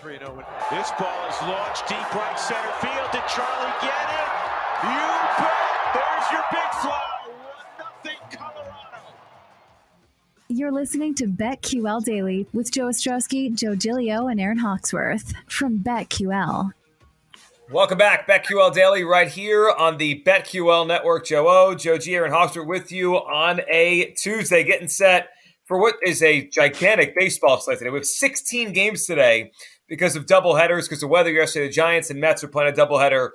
3 0. This ball is launched deep right center field. Did Charlie get it? You bet. There's your big fly. 1 0 Colorado. You're listening to BetQL Daily with Joe Ostrowski, Joe Gilio, and Aaron Hawksworth from BetQL. Welcome back, BetQL Daily, right here on the BetQL Network. Joe O, Joe G, Aaron Hawksworth with you on a Tuesday, getting set for what is a gigantic baseball slate today. We have 16 games today because of double headers, because of weather yesterday. The Giants and Mets are playing a doubleheader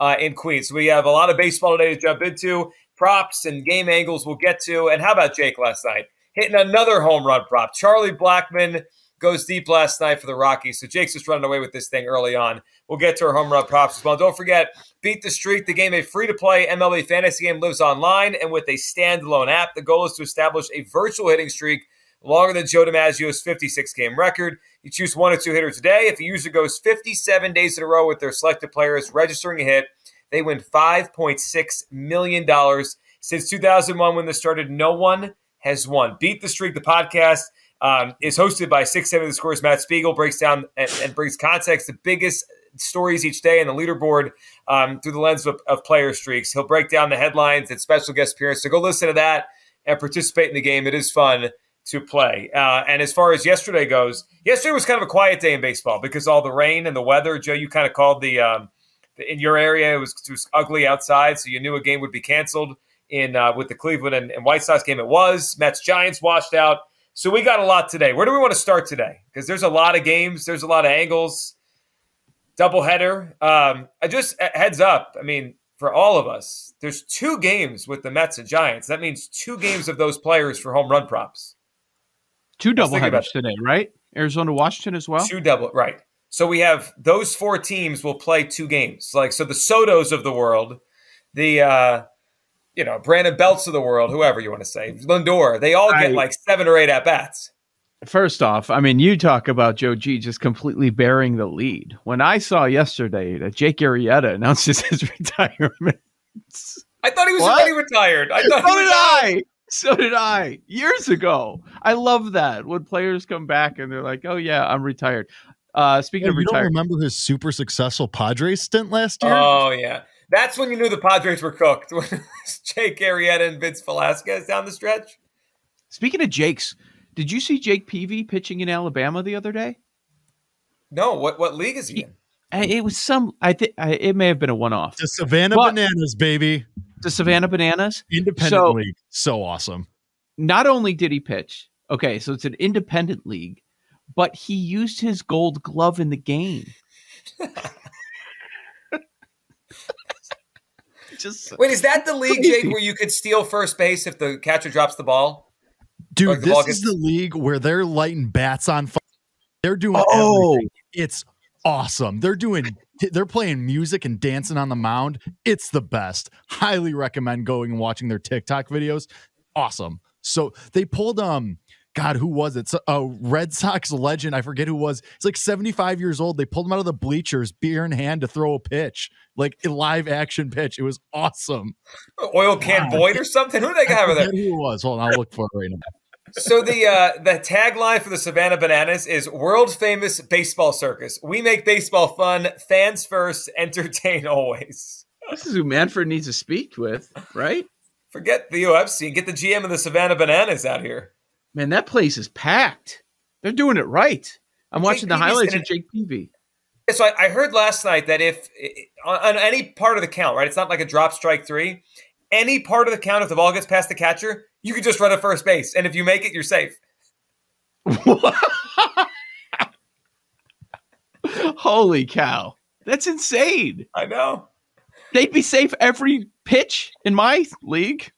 uh, in Queens. We have a lot of baseball today to jump into. Props and game angles we'll get to. And how about Jake last night? Hitting another home run prop. Charlie Blackmon goes deep last night for the Rockies. So Jake's just running away with this thing early on. We'll get to our home run props as well. Don't forget, beat the streak. The game, a free to play MLB fantasy game, lives online and with a standalone app. The goal is to establish a virtual hitting streak longer than Joe DiMaggio's 56 game record. You choose one or two hitters today. If a user goes 57 days in a row with their selected players registering a hit, they win $5.6 million. Since 2001, when this started, no one has won. Beat the Streak, the podcast, um, is hosted by six 670 The Scores. Matt Spiegel breaks down and, and, brings context, the biggest stories each day in the leaderboard um, through the lens of, of, player streaks. He'll break down the headlines and special guest appearances. So go listen to that and participate in the game. It is fun to play. Uh, and as far as yesterday goes, yesterday was kind of a quiet day in baseball because all the rain and the weather. Joe, you kind of called the, um, the in your area it was, it was ugly outside, so you knew a game would be canceled. In uh, with the Cleveland and, and White Sox game, it was Mets Giants washed out. So we got a lot today. Where do we want to start today? Because there's a lot of games, there's a lot of angles. Doubleheader. Um, I just heads up. I mean, for all of us, there's two games with the Mets and Giants. That means two games of those players for home run props. Two doubleheaders today, right? Arizona, Washington as well. Two double, right? So we have those four teams will play two games. Like so, the Sotos of the world, the uh, you know Brandon Belts of the world, whoever you want to say, Lindor, they all get I, like seven or eight at bats. First off, I mean, you talk about Joe G just completely bearing the lead. When I saw yesterday that Jake Arrieta announces his retirement, I thought he was what? already retired. I thought so did I. So did I years ago. I love that when players come back and they're like, "Oh yeah, I'm retired." Uh, speaking of you retired, remember his super successful Padres stint last year? Oh yeah, that's when you knew the Padres were cooked. When Jake Arrieta and Vince Velasquez down the stretch. Speaking of Jake's, did you see Jake Peavy pitching in Alabama the other day? No. What what league is he in? It was some. I think it may have been a one-off. The Savannah but, Bananas, baby the Savannah mm. Bananas. Independent so, league. So awesome. Not only did he pitch, okay, so it's an independent league, but he used his gold glove in the game. Just Wait, is that the league, Jake, where you could steal first base if the catcher drops the ball? Dude, this gets- is the league where they're lighting bats on fire. They're doing oh. everything. It's awesome. They're doing they're playing music and dancing on the mound. It's the best. Highly recommend going and watching their TikTok videos. Awesome. So they pulled um God, who was it? So, a Red Sox legend. I forget who was. He's like 75 years old. They pulled him out of the bleachers, beer in hand, to throw a pitch, like a live action pitch. It was awesome. Oil can wow. Boyd or something. Who did they have over there? Who it was? Hold on, I'll look for it right now so the uh, the tagline for the Savannah Bananas is "World famous baseball circus. We make baseball fun. Fans first. Entertain always." This is who Manfred needs to speak with, right? Forget the UFC. Get the GM of the Savannah Bananas out here. Man, that place is packed. They're doing it right. I'm watching the highlights of Jake Peavy. So I, I, heard last night that if on, on any part of the count, right? It's not like a drop strike three. Any part of the count, if the ball gets past the catcher, you could just run a first base, and if you make it, you're safe. Holy cow. That's insane. I know. They'd be safe every pitch in my league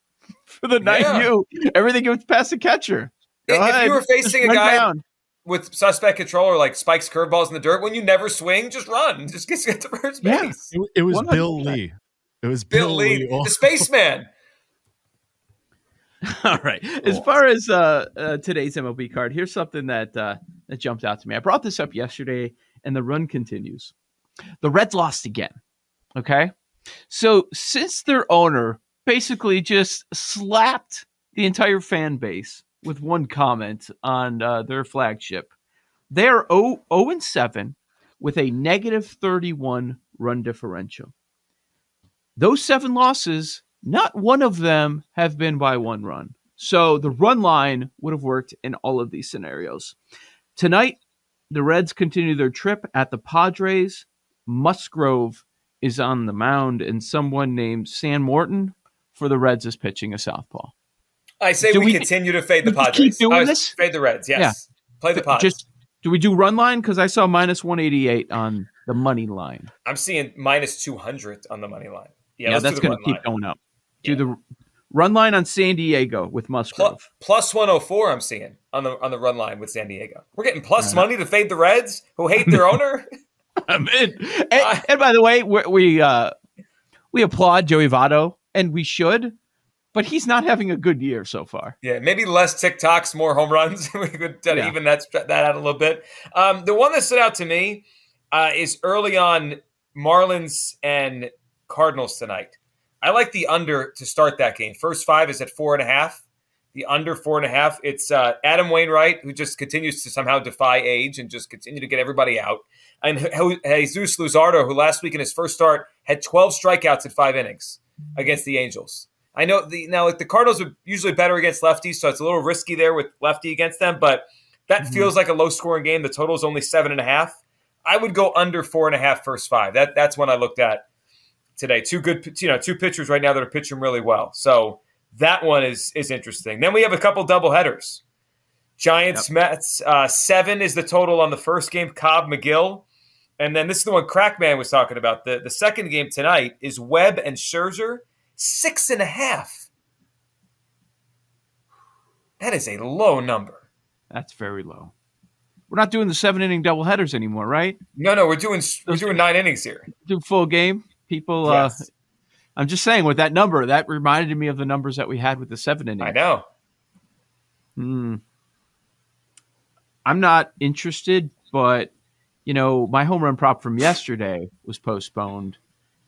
for the night yeah. you. Everything goes past the catcher. Go if ahead. you were facing a guy down. with suspect control or like spikes curveballs in the dirt, when you never swing, just run. Just get, get to first base. Yeah. It, it was 100%. Bill Lee. It was Bill, Bill Lee, Lee. the spaceman. All right. As far as uh, uh, today's MLB card, here's something that uh, that jumped out to me. I brought this up yesterday, and the run continues. The Reds lost again. Okay, so since their owner basically just slapped the entire fan base with one comment on uh, their flagship, they are 0, 0 and 7 with a negative 31 run differential. Those seven losses, not one of them have been by one run. So the run line would have worked in all of these scenarios. Tonight, the Reds continue their trip at the Padres. Musgrove is on the mound, and someone named Sanmartin for the Reds is pitching a southpaw. I say we, we, continue to fade the Padres. Keep doing this? Fade the Reds. Yes. Yeah. Play the Padres. Just do we do run line? Because I saw minus one eighty eight on the money line. I'm seeing minus two hundred on the money line. Yeah, yeah that's going to keep line. going up. Do yeah. the run line on San Diego with Musgrove. Plus, plus 104 I'm seeing on the on the run line with San Diego. We're getting plus money to fade the Reds who hate their owner. I'm in. And, and, by the way, we we, uh, we applaud Joey Votto, and we should but he's not having a good year so far. Yeah, maybe less TikToks, more home runs. we could yeah. even that that out a little bit. Um, the one that stood out to me uh, is early on Marlins and Cardinals tonight. I like the under to start that game. First five is at four and a half. The under four and a half. It's uh, Adam Wainwright who just continues to somehow defy age and just continue to get everybody out. And Jesus Luzardo, who last week in his first start had 12 strikeouts in five innings against the Angels. I know the now like the Cardinals are usually better against lefties, so it's a little risky there with lefty against them. But that mm-hmm. feels like a low scoring game. The total is only seven and a half. I would go under four and a half first five. That that's when I looked at today. Two good, you know, two pitchers right now that are pitching really well. So that one is is interesting. Then we have a couple double headers. Giants yep. Mets uh, seven is the total on the first game. Cobb Megill, and then this is the one Crackman was talking about. The the second game tonight is Webb and Scherzer Six and a half. That is a low number. That's very low. We're not doing the seven inning double headers anymore, right? No, no, we're doing we're doing nine innings here. Do full game. People uh, yes. uh I'm just saying with that number, that reminded me of the numbers that we had with the seven inning. I know. Hmm. I'm not interested, but you know, my home run prop from yesterday was postponed,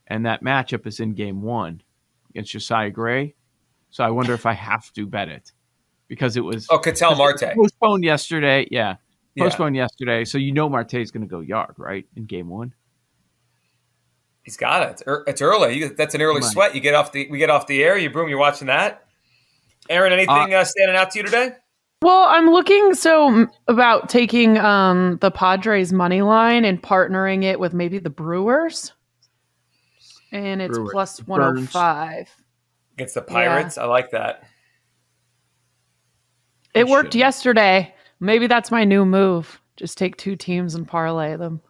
and that matchup is in game one against Josiah Gray. So I wonder if I have to bet it because it was oh Ketel Marte postponed yesterday. Yeah, postponed yeah. yesterday. So you know Marte is going to go yard right in game one. He's got it. It's early. That's an early Money. sweat. You get off the we get off the air. You boom. You're watching that. Aaron, anything uh, uh, standing out to you today? Well, I'm looking so about taking um, the Padres money line and partnering it with maybe the Brewers and it's plus 105 against the Pirates. Yeah. I like that. It worked yesterday. Maybe that's my new move. Just take two teams and parlay them.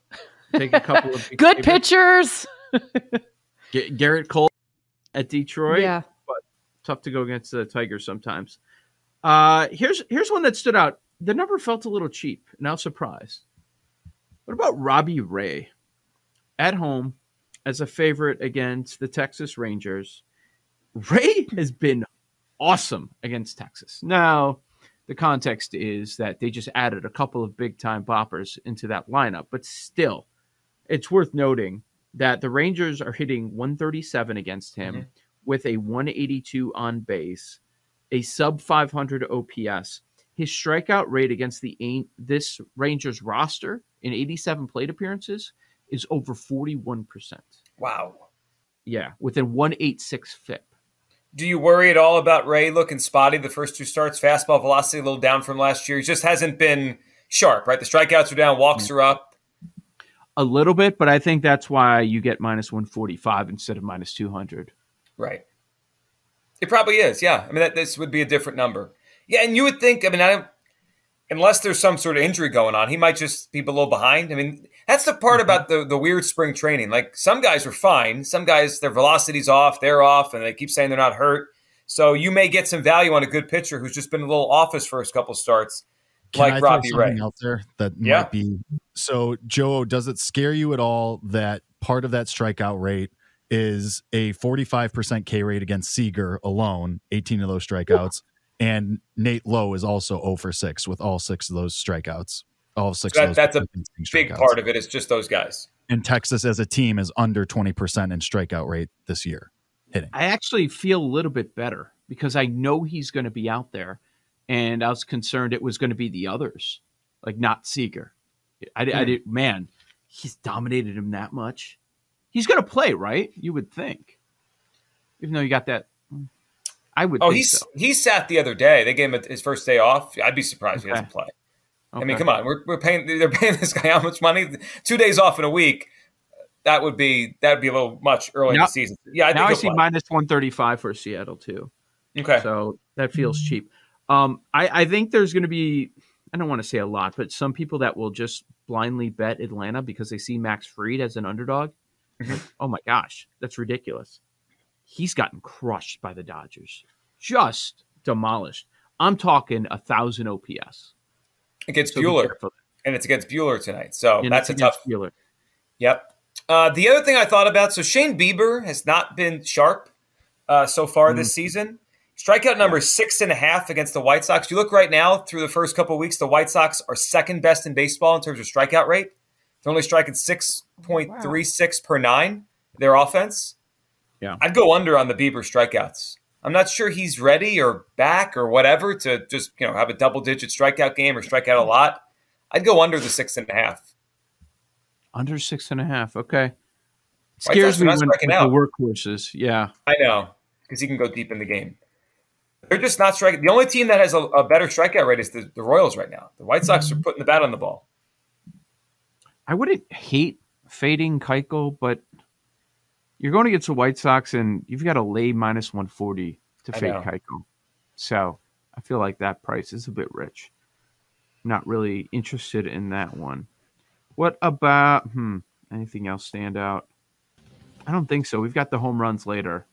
Take a couple of good pitchers. Gerrit Cole at Detroit. Yeah, but tough to go against the Tigers sometimes. Uh, here's here's one that stood out. The number felt a little cheap, Now, surprise. What about Robbie Ray at home as a favorite against the Texas Rangers. Ray has been awesome against Texas. Now, the context is that they just added a couple of big time boppers into that lineup, but still, it's worth noting that the Rangers are hitting 137 against him mm-hmm. with a 182 on base, a sub 500 OPS. His strikeout rate against the this Rangers roster in 87 plate appearances is over 41%. Wow. Yeah, within 186 FIP. Do you worry at all about Ray looking spotty the first two starts? Fastball velocity a little down from last year. He just hasn't been sharp, right? The strikeouts are down, walks mm-hmm. are up. A little bit, but I think that's why you get minus 145 instead of minus 200. Right. It probably is, yeah. I mean, that, this would be a different number. Yeah, and you would think, I mean, I unless there's some sort of injury going on, he might just be below behind. I mean, that's the part mm-hmm. about the, the weird spring training. Like some guys are fine. Some guys, their velocity's off, they're off, and they keep saying they're not hurt. So you may get some value on a good pitcher who's just been a little off his first couple starts, Can like I Robbie Ray. Out there that yeah. might be so. Joe, does it scare you at all that part of that strikeout rate is a 45% K rate against Seager alone, 18 of those strikeouts, and Nate Lowe is also 0 for 6 with all six of those strikeouts. All six so that, that's a big strikeouts. part of it. It's just those guys. And Texas as a team is under 20% in strikeout rate this year hitting. I actually feel a little bit better because I know he's going to be out there. And I was concerned it was going to be the others, like not Seager. I, mm. I hmm. did, man, he's dominated him that much. He's going to play, right? You would think, even though you got that. I would. Oh, he's so. he sat the other day. They gave him his first day off. I'd be surprised okay. if he doesn't play. Okay. I mean, come on, we're, we're paying. They're paying this guy how much money? Two days off in a week. That would be that would be a little much early now, in the season. Yeah, I now I see minus one thirty five for Seattle too. Okay, so that feels cheap. Um, I I think there's going to be I don't want to say a lot, but some people that will just blindly bet Atlanta because they see Max Fried as an underdog. Mm-hmm. oh my gosh, that's ridiculous. He's gotten crushed by the Dodgers, just demolished. I'm talking a thousand OPS against so Buehler, and it's against Buehler tonight. So and that's a tough. Buehler. Yep. Uh, the other thing I thought about, so Shane Bieber has not been sharp uh, so far mm-hmm. this season. Strikeout number is six and a half against the White Sox. You look right now through the first couple weeks, the White Sox are second best in baseball in terms of strikeout rate. They're only striking six point three six per nine. Their offense. Yeah, I'd go under on the Bieber strikeouts. I'm not sure he's ready or back or whatever to just you know have a double digit strikeout game or strike out a lot. I'd go under the six and a half. Under six and a half. Okay. Scares me when the workhorses. Yeah, I know because he can go deep in the game. They're just not striking. The only team that has a, a better strikeout rate is the, the, Royals right now. The White Sox are putting the bat on the ball. I wouldn't hate fading Keuchel, but you're going against the White Sox, and you've got a lay minus 140 to fade Keuchel. So I feel like that price is a bit rich. Not really interested in that one. What about hmm? Anything else stand out? I don't think so. We've got the home runs later.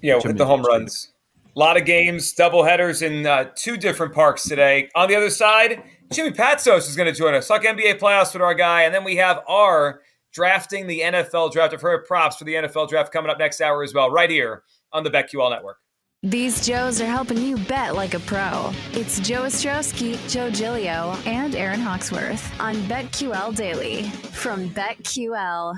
Yeah, with the home runs. A lot of games, double headers in uh, two different parks today. On the other side, Jimmy Patsos is going to join us. Talk NBA playoffs with our guy. And then we have our drafting the NFL draft. I've heard props for the NFL draft coming up next hour as well, right here on the BetQL Network. These Joes are helping you bet like a pro. It's Joe Ostrowski, Joe Gilio, and Aaron Hawksworth on BetQL Daily from BetQL.